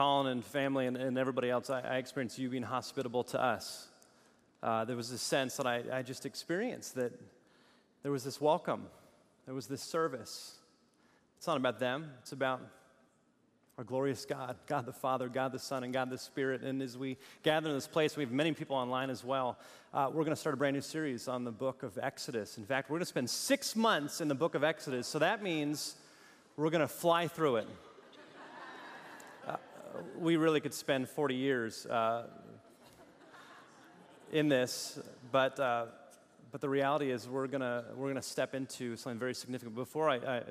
Colin and family and, and everybody else, I, I, experienced you being hospitable to us. Uh, there was this sense that I, I just experienced that there was this welcome, there was this service. It's not about them, it's about our glorious God, God the Father, God the Son, and God the Spirit. And as we gather in this place, we have many people online as well. Uh, we're going to start a brand new series on the book of Exodus. In fact, we're going to spend six months in the book of Exodus, so that means we're going to fly through it. We really could spend 40 years uh, in this, but, uh, but the reality is we're going we're gonna step into something very significant. Before I, I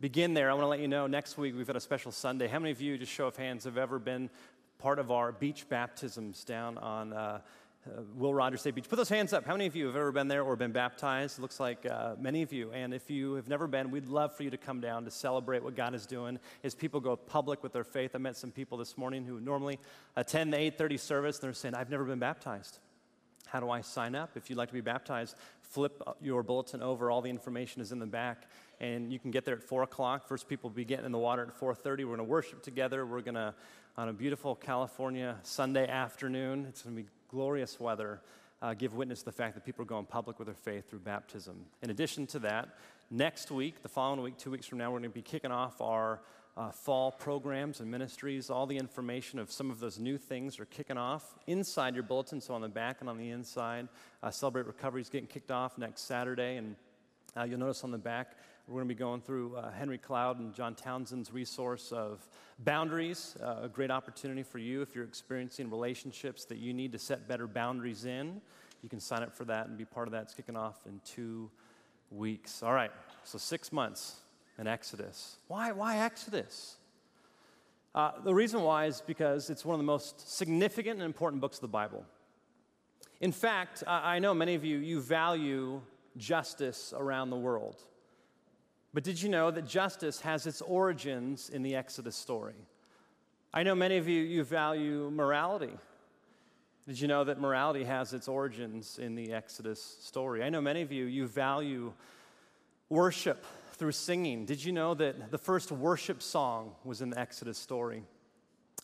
begin there, I want to let you know next week we've got a special Sunday. How many of you, just show of hands, have ever been part of our beach baptisms down on uh, uh, Will Rogers State Beach? Put those hands up. How many of you have ever been there or been baptized? It looks like uh, many of you. And if you have never been, we'd love for you to come down to celebrate what God is doing as people go public with their faith. I met some people this morning who normally attend the 8:30 service, and they're saying, "I've never been baptized." How do I sign up? If you'd like to be baptized, flip your bulletin over. All the information is in the back and you can get there at 4 o'clock. First people will be getting in the water at 4.30. We're going to worship together. We're going to, on a beautiful California Sunday afternoon, it's going to be glorious weather, uh, give witness to the fact that people are going public with their faith through baptism. In addition to that, next week, the following week, two weeks from now, we're going to be kicking off our uh, fall programs and ministries. All the information of some of those new things are kicking off inside your bulletin, so on the back and on the inside. Uh, Celebrate Recovery is getting kicked off next Saturday, and uh, you'll notice on the back we're going to be going through uh, Henry Cloud and John Townsend's resource of boundaries, uh, a great opportunity for you if you're experiencing relationships that you need to set better boundaries in. You can sign up for that and be part of that. It's kicking off in two weeks. All right, so six months in Exodus. Why, why Exodus? Uh, the reason why is because it's one of the most significant and important books of the Bible. In fact, I know many of you, you value justice around the world. But did you know that justice has its origins in the Exodus story? I know many of you, you value morality. Did you know that morality has its origins in the Exodus story? I know many of you, you value worship through singing. Did you know that the first worship song was in the Exodus story?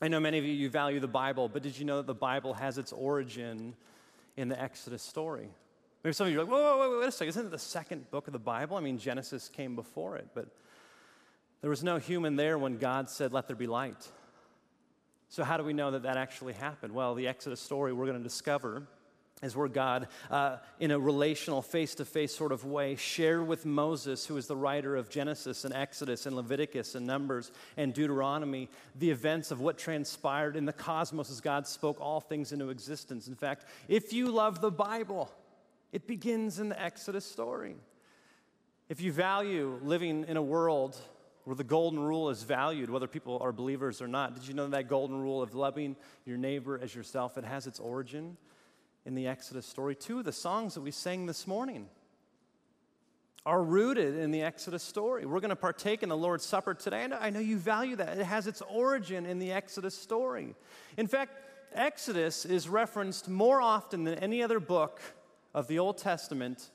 I know many of you, you value the Bible, but did you know that the Bible has its origin in the Exodus story? Maybe some of you are like, whoa, whoa, whoa, wait a second. Isn't it the second book of the Bible? I mean, Genesis came before it, but there was no human there when God said, let there be light. So, how do we know that that actually happened? Well, the Exodus story we're going to discover is where God, uh, in a relational, face to face sort of way, shared with Moses, who is the writer of Genesis and Exodus and Leviticus and Numbers and Deuteronomy, the events of what transpired in the cosmos as God spoke all things into existence. In fact, if you love the Bible, it begins in the Exodus story. If you value living in a world where the golden rule is valued, whether people are believers or not, did you know that golden rule of loving your neighbor as yourself, it has its origin in the Exodus story? Two of the songs that we sang this morning are rooted in the Exodus story. We're going to partake in the Lord's Supper today. and I know you value that. It has its origin in the Exodus story. In fact, Exodus is referenced more often than any other book of the Old Testament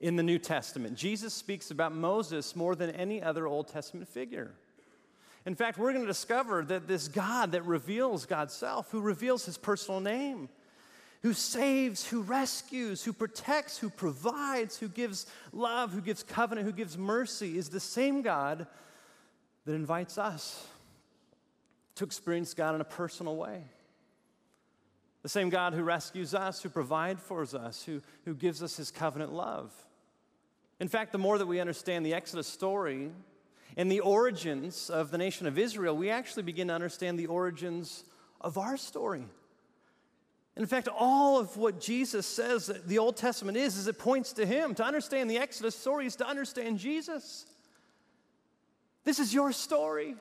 in the New Testament. Jesus speaks about Moses more than any other Old Testament figure. In fact, we're going to discover that this God that reveals God's self, who reveals his personal name, who saves, who rescues, who protects, who provides, who gives love, who gives covenant, who gives mercy, is the same God that invites us to experience God in a personal way. The same God who rescues us, who provides for us, who, who gives us his covenant love. In fact, the more that we understand the Exodus story and the origins of the nation of Israel, we actually begin to understand the origins of our story. In fact, all of what Jesus says that the Old Testament is, is it points to Him. To understand the Exodus story is to understand Jesus. This is your story.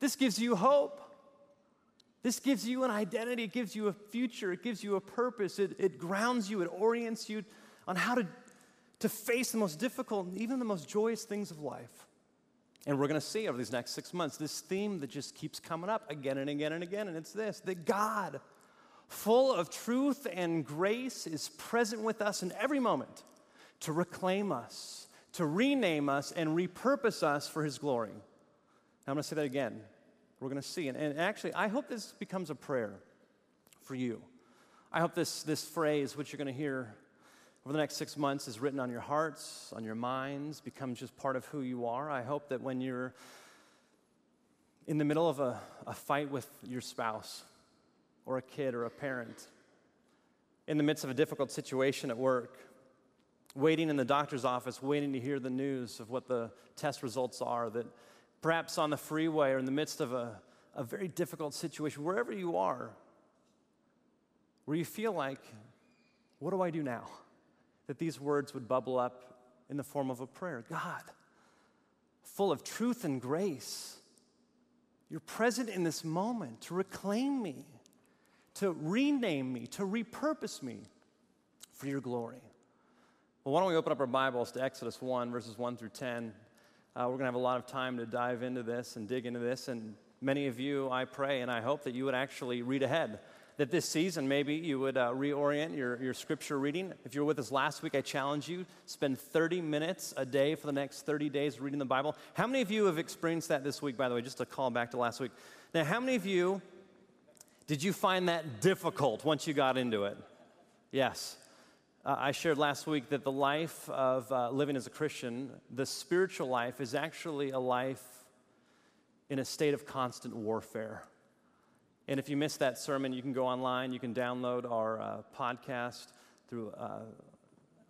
This gives you hope. This gives you an identity, it gives you a future, it gives you a purpose, it, it grounds you, it orients you on how to, to face the most difficult and even the most joyous things of life. And we're going to see over these next six months this theme that just keeps coming up again and again and again, and it's this that God, full of truth and grace, is present with us in every moment to reclaim us, to rename us, and repurpose us for His glory. Now, I'm going to say that again. We're going to see. And, and actually, I hope this becomes a prayer for you. I hope this, this phrase, which you're going to hear over the next six months, is written on your hearts, on your minds, becomes just part of who you are. I hope that when you're in the middle of a, a fight with your spouse, or a kid, or a parent, in the midst of a difficult situation at work, waiting in the doctor's office, waiting to hear the news of what the test results are, that perhaps on the freeway or in the midst of a, a very difficult situation, wherever you are, where you feel like, what do I do now? That these words would bubble up in the form of a prayer God, full of truth and grace, you're present in this moment to reclaim me, to rename me, to repurpose me for your glory. Well, why don't we open up our Bibles to Exodus 1, verses 1 through 10. Uh, we're going to have a lot of time to dive into this and dig into this. And many of you, I pray and I hope that you would actually read ahead that this season maybe you would uh, reorient your, your scripture reading. If you were with us last week, I challenge you spend 30 minutes a day for the next 30 days reading the Bible. How many of you have experienced that this week, by the way, just to call back to last week? Now, how many of you did you find that difficult once you got into it? Yes. Uh, I shared last week that the life of uh, living as a Christian, the spiritual life, is actually a life in a state of constant warfare. And if you missed that sermon, you can go online. You can download our uh, podcast through uh,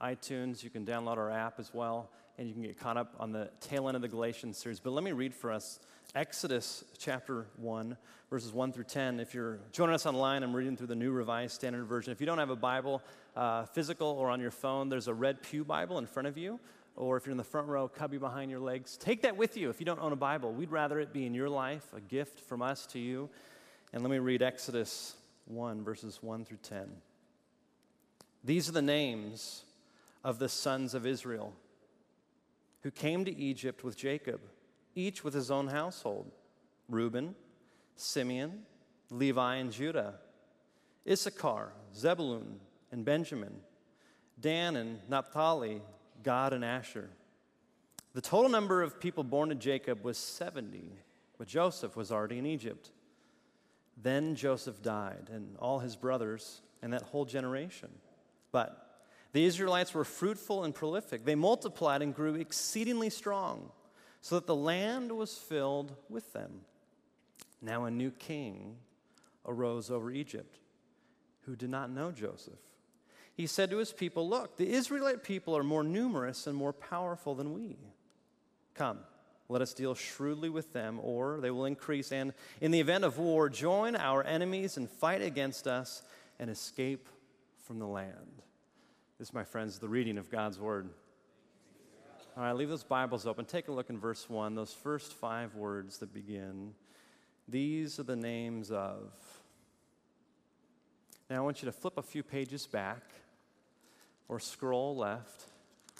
iTunes. You can download our app as well. And you can get caught up on the tail end of the Galatians series. But let me read for us Exodus chapter 1, verses 1 through 10. If you're joining us online, I'm reading through the New Revised Standard Version. If you don't have a Bible, uh, physical or on your phone, there's a red Pew Bible in front of you. Or if you're in the front row, cubby behind your legs, take that with you if you don't own a Bible. We'd rather it be in your life, a gift from us to you. And let me read Exodus 1, verses 1 through 10. These are the names of the sons of Israel who came to Egypt with Jacob, each with his own household Reuben, Simeon, Levi, and Judah, Issachar, Zebulun, and Benjamin, Dan and Naphtali, Gad and Asher. The total number of people born to Jacob was 70, but Joseph was already in Egypt. Then Joseph died, and all his brothers, and that whole generation. But the Israelites were fruitful and prolific. They multiplied and grew exceedingly strong, so that the land was filled with them. Now a new king arose over Egypt, who did not know Joseph. He said to his people, Look, the Israelite people are more numerous and more powerful than we. Come let us deal shrewdly with them, or they will increase, and in the event of war, join our enemies and fight against us and escape from the land. This, my friends, the reading of God's word. All right, leave those Bibles open. Take a look in verse 1, those first five words that begin. These are the names of. Now, I want you to flip a few pages back or scroll left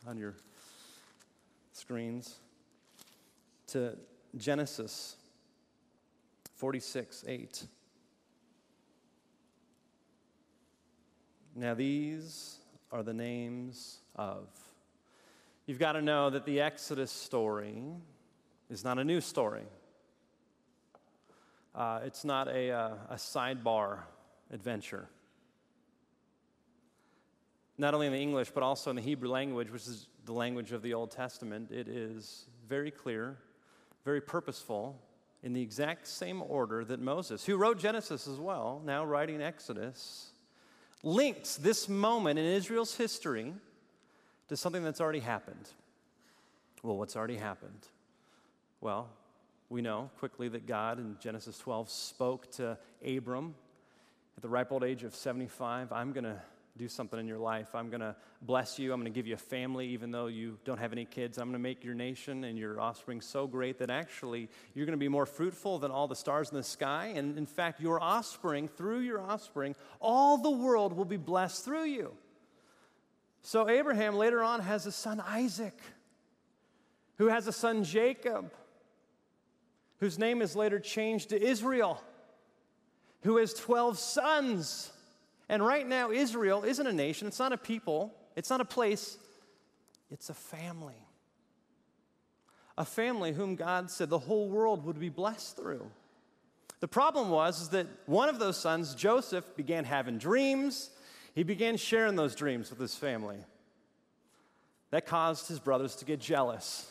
on your screens to Genesis 46 8. Now, these are the names of. You've got to know that the Exodus story is not a new story. Uh, it's not a, uh, a sidebar adventure. Not only in the English, but also in the Hebrew language, which is the language of the Old Testament, it is very clear very purposeful in the exact same order that Moses, who wrote Genesis as well, now writing Exodus, links this moment in Israel's history to something that's already happened. Well, what's already happened? Well, we know quickly that God in Genesis 12 spoke to Abram at the ripe old age of 75. I'm going to do something in your life. I'm going to bless you. I'm going to give you a family, even though you don't have any kids. I'm going to make your nation and your offspring so great that actually you're going to be more fruitful than all the stars in the sky. And in fact, your offspring, through your offspring, all the world will be blessed through you. So Abraham later on has a son, Isaac, who has a son, Jacob, whose name is later changed to Israel, who has 12 sons. And right now, Israel isn't a nation, it's not a people, it's not a place, it's a family. A family whom God said the whole world would be blessed through. The problem was is that one of those sons, Joseph, began having dreams. He began sharing those dreams with his family. That caused his brothers to get jealous.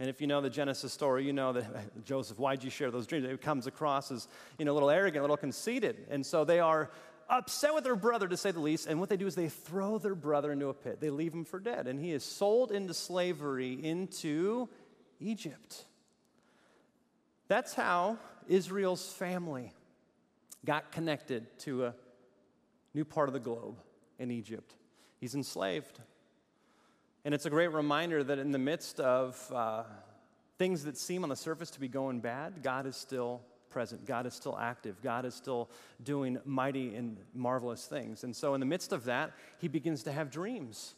And if you know the Genesis story, you know that Joseph, why'd you share those dreams? It comes across as, you know, a little arrogant, a little conceited. And so they are upset with their brother, to say the least. And what they do is they throw their brother into a pit. They leave him for dead. And he is sold into slavery into Egypt. That's how Israel's family got connected to a new part of the globe in Egypt. He's enslaved. And it's a great reminder that in the midst of uh, things that seem on the surface to be going bad, God is still present. God is still active. God is still doing mighty and marvelous things. And so, in the midst of that, he begins to have dreams.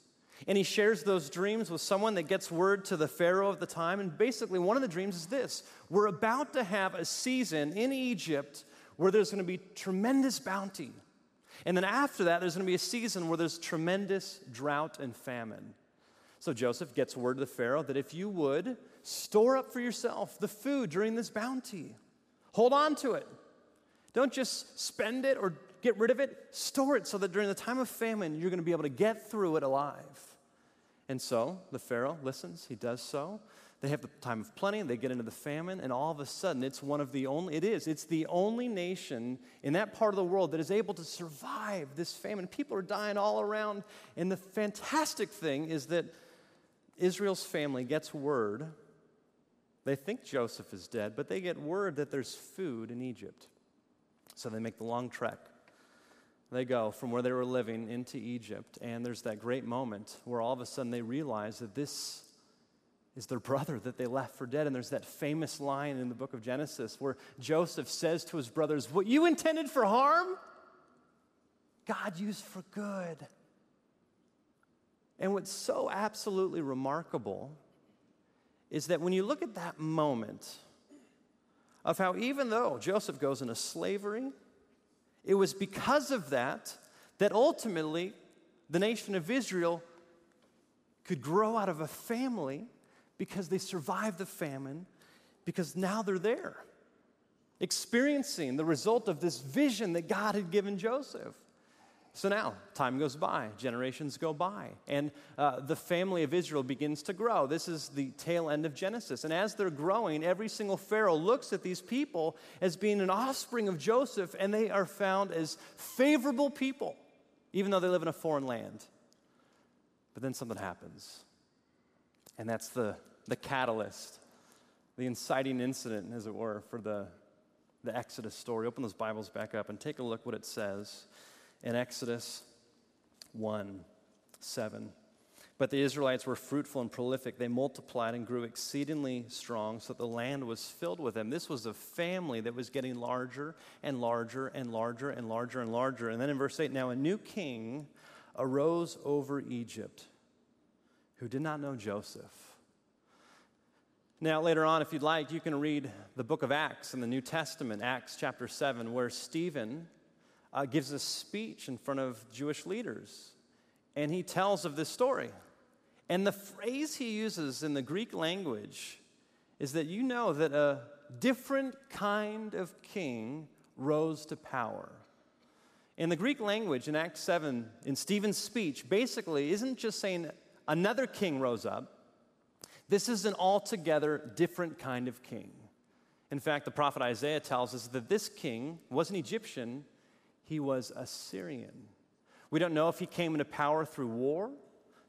And he shares those dreams with someone that gets word to the Pharaoh of the time. And basically, one of the dreams is this We're about to have a season in Egypt where there's going to be tremendous bounty. And then after that, there's going to be a season where there's tremendous drought and famine. So Joseph gets word to the Pharaoh that if you would store up for yourself the food during this bounty, hold on to it. Don't just spend it or get rid of it, store it so that during the time of famine, you're going to be able to get through it alive. And so the Pharaoh listens, he does so. They have the time of plenty, they get into the famine, and all of a sudden it's one of the only, it is, it's the only nation in that part of the world that is able to survive this famine. People are dying all around. And the fantastic thing is that Israel's family gets word. They think Joseph is dead, but they get word that there's food in Egypt. So they make the long trek. They go from where they were living into Egypt, and there's that great moment where all of a sudden they realize that this is their brother that they left for dead. And there's that famous line in the book of Genesis where Joseph says to his brothers, What you intended for harm, God used for good. And what's so absolutely remarkable is that when you look at that moment of how, even though Joseph goes into slavery, it was because of that that ultimately the nation of Israel could grow out of a family because they survived the famine, because now they're there, experiencing the result of this vision that God had given Joseph. So now, time goes by, generations go by, and uh, the family of Israel begins to grow. This is the tail end of Genesis. And as they're growing, every single Pharaoh looks at these people as being an offspring of Joseph, and they are found as favorable people, even though they live in a foreign land. But then something happens, and that's the, the catalyst, the inciting incident, as it were, for the, the Exodus story. Open those Bibles back up and take a look what it says in Exodus 1 7. But the Israelites were fruitful and prolific. They multiplied and grew exceedingly strong, so that the land was filled with them. This was a family that was getting larger and larger and larger and larger and larger. And then in verse 8, now a new king arose over Egypt who did not know Joseph. Now, later on, if you'd like, you can read the book of Acts in the New Testament, Acts chapter 7, where Stephen uh, gives a speech in front of Jewish leaders, and he tells of this story. And the phrase he uses in the Greek language is that you know that a different kind of king rose to power. In the Greek language, in Acts 7, in Stephen's speech, basically isn't just saying another king rose up. This is an altogether different kind of king. In fact, the prophet Isaiah tells us that this king was an Egyptian, he was Assyrian. We don't know if he came into power through war,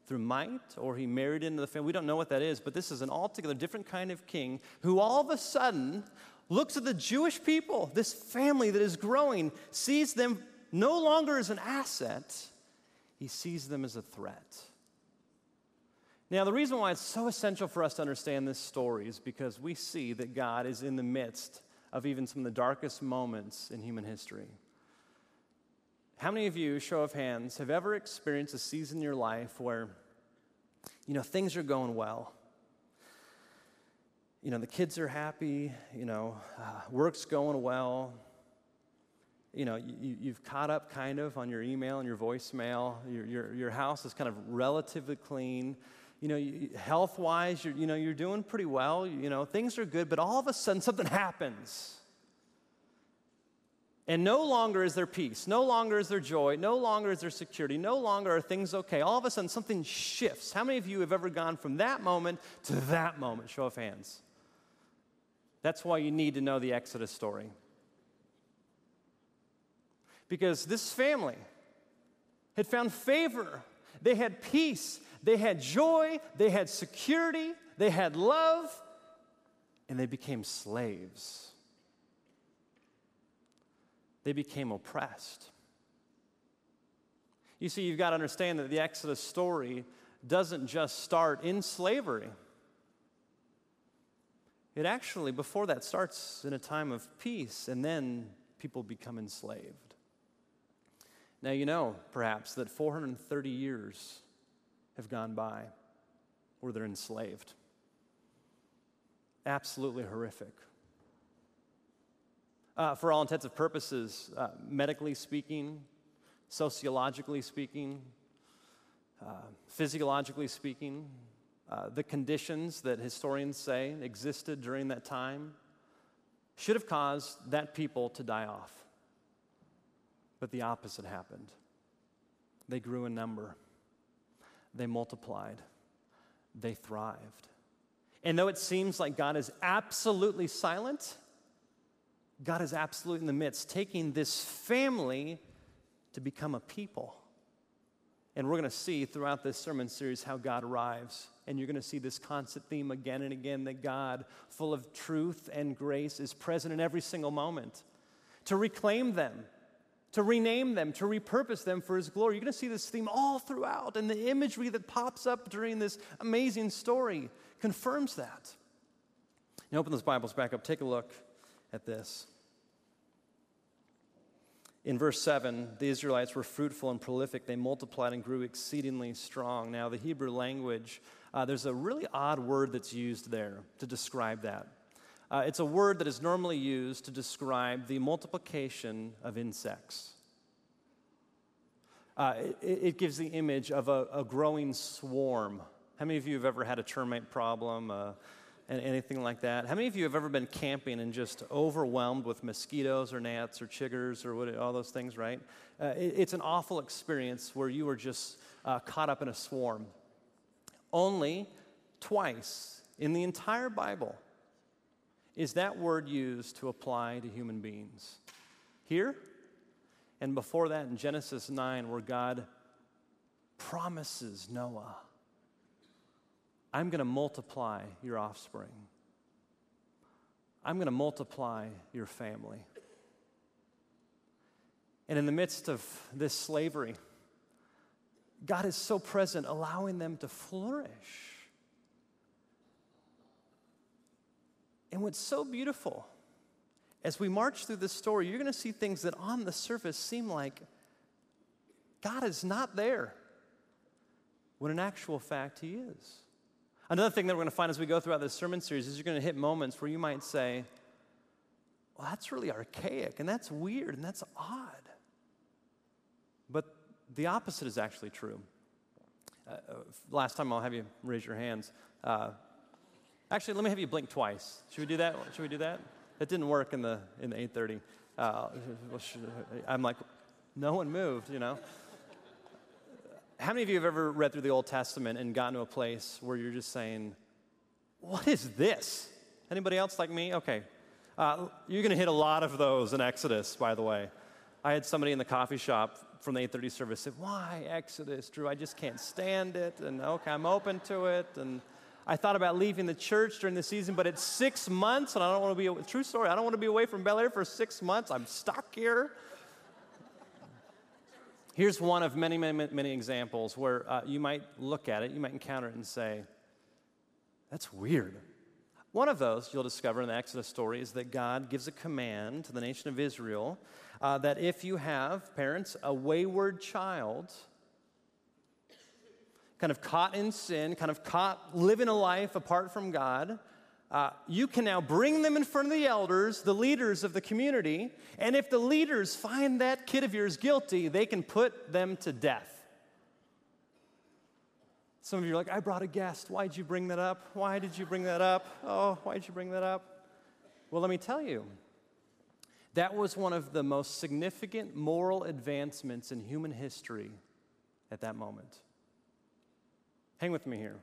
through might, or he married into the family. We don't know what that is, but this is an altogether different kind of king who all of a sudden looks at the Jewish people, this family that is growing, sees them no longer as an asset, he sees them as a threat. Now, the reason why it's so essential for us to understand this story is because we see that God is in the midst of even some of the darkest moments in human history. How many of you, show of hands, have ever experienced a season in your life where, you know, things are going well? You know, the kids are happy, you know, uh, work's going well. You know, you, you've caught up kind of on your email and your voicemail. Your, your, your house is kind of relatively clean. You know, health wise, you're, you know, you're doing pretty well. You know, things are good, but all of a sudden something happens And no longer is there peace, no longer is there joy, no longer is there security, no longer are things okay. All of a sudden, something shifts. How many of you have ever gone from that moment to that moment? Show of hands. That's why you need to know the Exodus story. Because this family had found favor, they had peace, they had joy, they had security, they had love, and they became slaves they became oppressed. You see, you've got to understand that the Exodus story doesn't just start in slavery. It actually, before that, starts in a time of peace, and then people become enslaved. Now, you know, perhaps, that 430 years have gone by where they're enslaved. Absolutely horrific uh, for all intents and purposes, uh, medically speaking, sociologically speaking, uh, physiologically speaking, uh, the conditions that historians say existed during that time should have caused that people to die off. But the opposite happened. They grew in number, they multiplied, they thrived. And though it seems like God is absolutely silent, God is absolutely in the midst, taking this family to become a people. And we're going to see throughout this sermon series how God arrives. And you're going to see this constant theme again and again that God, full of truth and grace, is present in every single moment to reclaim them, to rename them, to repurpose them for His glory. You're going to see this theme all throughout. And the imagery that pops up during this amazing story confirms that. Now, open those Bibles back up. Take a look at this. In verse 7, the Israelites were fruitful and prolific. They multiplied and grew exceedingly strong. Now, the Hebrew language, uh, there's a really odd word that's used there to describe that. Uh, it's a word that is normally used to describe the multiplication of insects. Uh, it, it, gives the image of a, a, growing swarm. How many of you have ever had a termite problem? And anything like that. How many of you have ever been camping and just overwhelmed with mosquitoes or gnats or chiggers or what, all those things, right? Uh, it, it's an awful experience where you are just uh, caught up in a swarm. Only twice in the entire Bible is that word used to apply to human beings. Here and before that in Genesis 9, where God promises Noah I'm going to multiply your offspring. I'm going to multiply your family. And in the midst of this slavery, God is so present, allowing them to flourish. And what's so beautiful, as we march through this story, you're going to see things that on the surface seem like God is not there, when in actual fact, He is. Another thing that we're going to find as we go throughout this sermon series is you're going to hit moments where you might say, well, that's really archaic and that's weird and that's odd. But the opposite is actually true. Uh, uh last time I'll have you raise your hands. Uh, actually, let me have you blink twice. Should we do that? Should we do that? It didn't work in the in the 8:30. Uh, I'm like, no one moved, you know. How many of you have ever read through the Old Testament and gotten to a place where you're just saying, What is this? Anybody else like me? Okay. Uh, you're going to hit a lot of those in Exodus, by the way. I had somebody in the coffee shop from the 8:30 service say, "Why Exodus, Drew? I just can't stand it." And okay, I'm open to it. And I thought about leaving the church during the season, but it's six months, and I don't want to be. A true story. I don't want to be away from Bel Air for six months. I'm stuck here. Here's one of many, many, many examples where uh, you might look at it, you might encounter it and say, that's weird. One of those you'll discover in the Exodus story is that God gives a command to the nation of Israel uh, that if you have, parents, a wayward child, kind of caught in sin, kind of caught living a life apart from God, uh, you can now bring them in front of the elders, the leaders of the community, and if the leaders find that kid of yours guilty, they can put them to death. Some of you are like, I brought a guest. Why'd you bring that up? Why did you bring that up? Oh, why'd you bring that up? Well, let me tell you That was one of the most significant moral advancements in human history at that moment. Hang with me here.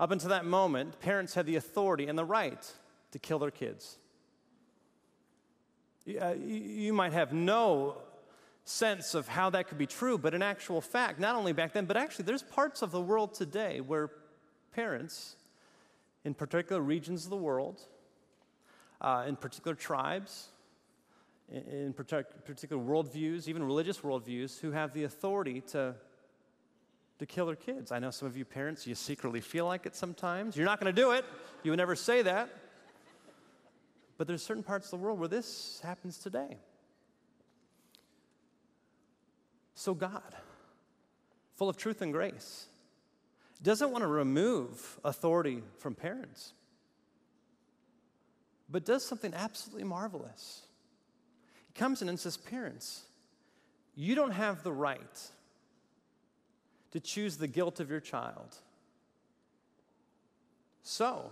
Up until that moment, parents had the authority and the right to kill their kids. Uh, you might have no sense of how that could be true, but in actual fact, not only back then, but actually, there's parts of the world today where parents in particular regions of the world, uh, in particular tribes, in, in particular worldviews, even religious worldviews, who have the authority to, to kill their kids. I know some of you parents, you secretly feel like it sometimes. You're not going to do it, you would never say that. But there's certain parts of the world where this happens today. So, God, full of truth and grace, doesn't want to remove authority from parents, but does something absolutely marvelous. He comes in and says, Parents, you don't have the right to choose the guilt of your child. So,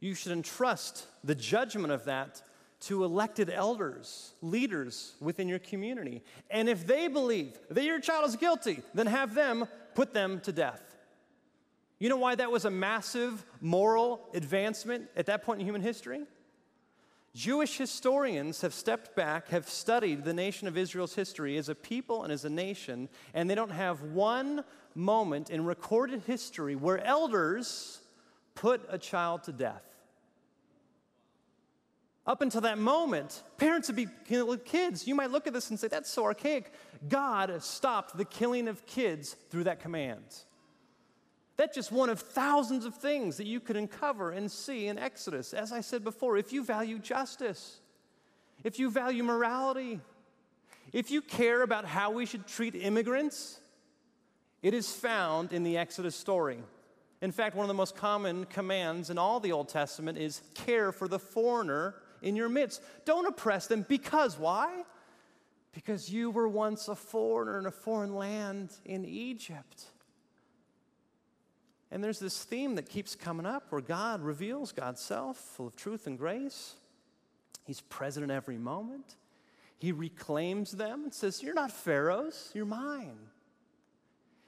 you should entrust the judgment of that to elected elders, leaders within your community. And if they believe that your child is guilty, then have them put them to death. You know why that was a massive moral advancement at that point in human history? Jewish historians have stepped back, have studied the nation of Israel's history as a people and as a nation, and they don't have one moment in recorded history where elders put a child to death. Up until that moment, parents would be killing kids. You might look at this and say, that's so archaic. God stopped the killing of kids through that command. That's just one of thousands of things that you could uncover and see in Exodus. As I said before, if you value justice, if you value morality, if you care about how we should treat immigrants, it is found in the Exodus story. In fact, one of the most common commands in all the Old Testament is care for the foreigner in your midst. Don't oppress them because why? Because you were once a foreigner in a foreign land in Egypt. And there's this theme that keeps coming up where God reveals God's self, full of truth and grace. He's present in every moment. He reclaims them and says, You're not Pharaoh's, you're mine.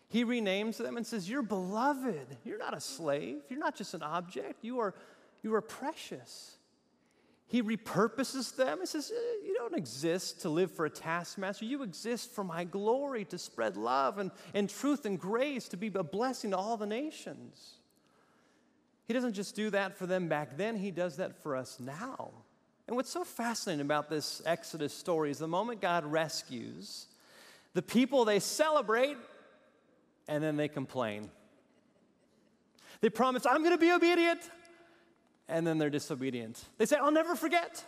He renames them and says, You're beloved. You're not a slave. You're not just an object. You are, you are precious. He repurposes them. He says, eh, You don't exist to live for a taskmaster. You exist for my glory, to spread love and, and truth and grace, to be a blessing to all the nations. He doesn't just do that for them back then, He does that for us now. And what's so fascinating about this Exodus story is the moment God rescues, the people they celebrate and then they complain. They promise, I'm going to be obedient and then they're disobedient. They say, I'll never forget,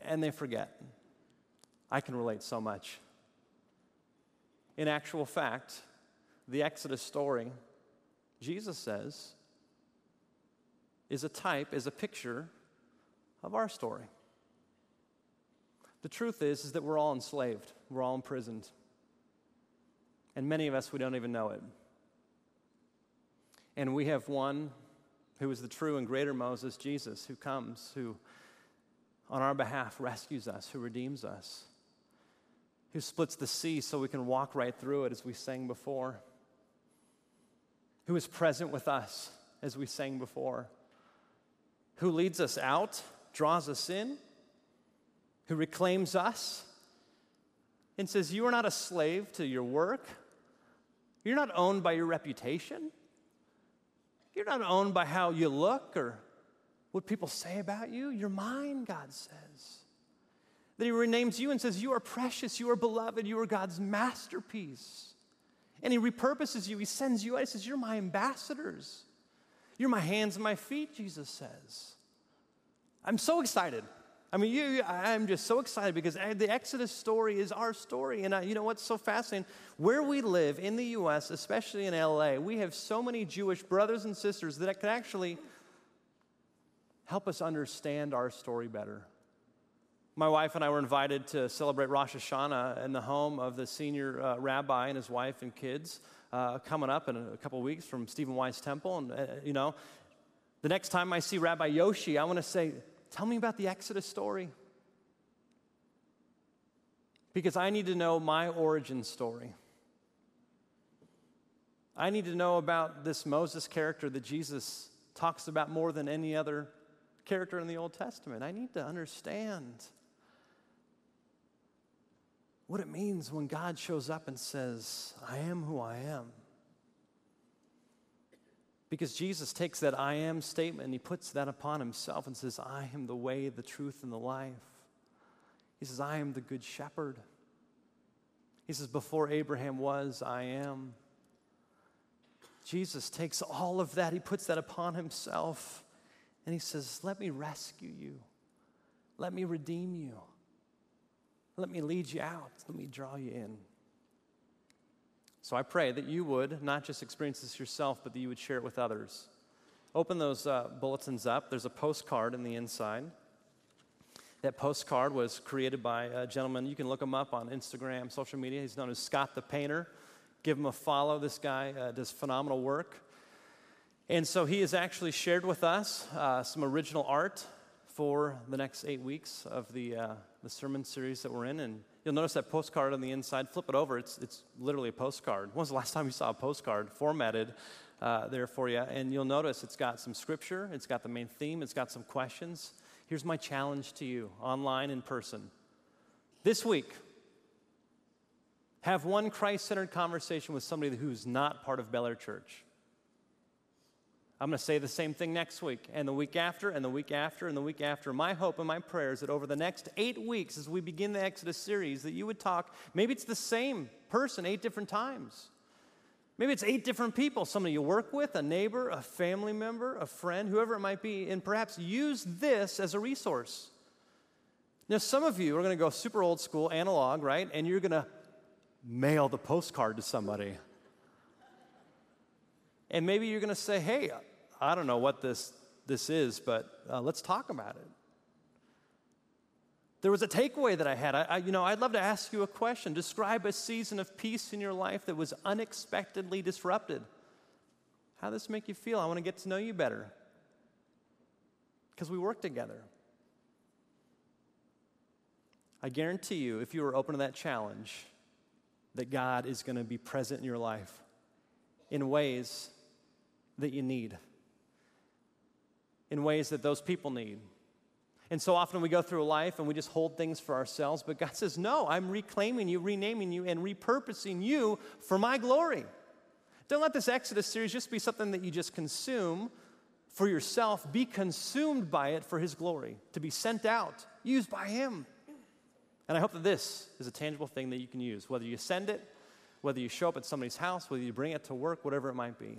and they forget. I can relate so much. In actual fact, the Exodus story, Jesus says, is a type, is a picture of our story. The truth is, is that we're all enslaved, we're all imprisoned. And many of us, we don't even know it. And we have one who is the true and greater Moses, Jesus, who comes, who on our behalf rescues us, who redeems us, who splits the sea so we can walk right through it as we sang before, who is present with us as we sang before, who leads us out, draws us in, who reclaims us and says, You are not a slave to your work. You're not owned by your reputation. You're not owned by how you look or what people say about you. You're mine, God says. That He renames you and says, You are precious, you are beloved, you are God's masterpiece. And He repurposes you, He sends you out. He says, You're my ambassadors. You're my hands and my feet, Jesus says. I'm so excited I mean, you, I'm just so excited because the Exodus story is our story. And you know what's so fascinating? Where we live in the U.S., especially in L.A., we have so many Jewish brothers and sisters that can actually help us understand our story better. My wife and I were invited to celebrate Rosh Hashanah in the home of the senior uh, rabbi and his wife and kids uh, coming up in a couple weeks from Stephen Wise Temple. And, uh, you know, the next time I see Rabbi Yoshi, I want to say, Tell me about the Exodus story. Because I need to know my origin story. I need to know about this Moses character that Jesus talks about more than any other character in the Old Testament. I need to understand what it means when God shows up and says, I am who I am. Because Jesus takes that I am statement and he puts that upon himself and says, I am the way, the truth, and the life. He says, I am the good shepherd. He says, Before Abraham was, I am. Jesus takes all of that, he puts that upon himself, and he says, Let me rescue you. Let me redeem you. Let me lead you out. Let me draw you in. So I pray that you would not just experience this yourself, but that you would share it with others. Open those uh, bulletins up. There's a postcard in the inside. That postcard was created by a gentleman. You can look him up on Instagram, social media. He's known as Scott the Painter. Give him a follow. This guy uh, does phenomenal work. And so he has actually shared with us uh, some original art for the next eight weeks of the, uh, the sermon series that we're in. And You'll notice that postcard on the inside. Flip it over. It's, it's literally a postcard. When was the last time you saw a postcard formatted uh, there for you? And you'll notice it's got some scripture, it's got the main theme, it's got some questions. Here's my challenge to you online, in person. This week, have one Christ centered conversation with somebody who's not part of Bel Air Church. I'm going to say the same thing next week, and the week after, and the week after, and the week after. My hope and my prayer is that over the next eight weeks, as we begin the Exodus series, that you would talk, maybe it's the same person eight different times. Maybe it's eight different people, somebody you work with, a neighbor, a family member, a friend, whoever it might be, and perhaps use this as a resource. Now, some of you are going to go super old school, analog, right? And you're going to mail the postcard to somebody. And maybe you're going to say, hey, I don't know what this, this is, but uh, let's talk about it. There was a takeaway that I had. I, I, you know, I'd love to ask you a question. Describe a season of peace in your life that was unexpectedly disrupted. How does this make you feel? I want to get to know you better because we work together. I guarantee you, if you are open to that challenge, that God is going to be present in your life in ways that you need in ways that those people need. And so often we go through life and we just hold things for ourselves, but God says, No, I'm reclaiming you, renaming you, and repurposing you for my glory. Don't let this Exodus series just be something that you just consume for yourself. Be consumed by it for His glory, to be sent out, used by Him. And I hope that this is a tangible thing that you can use, whether you send it, whether you show up at somebody's house, whether you bring it to work, whatever it might be.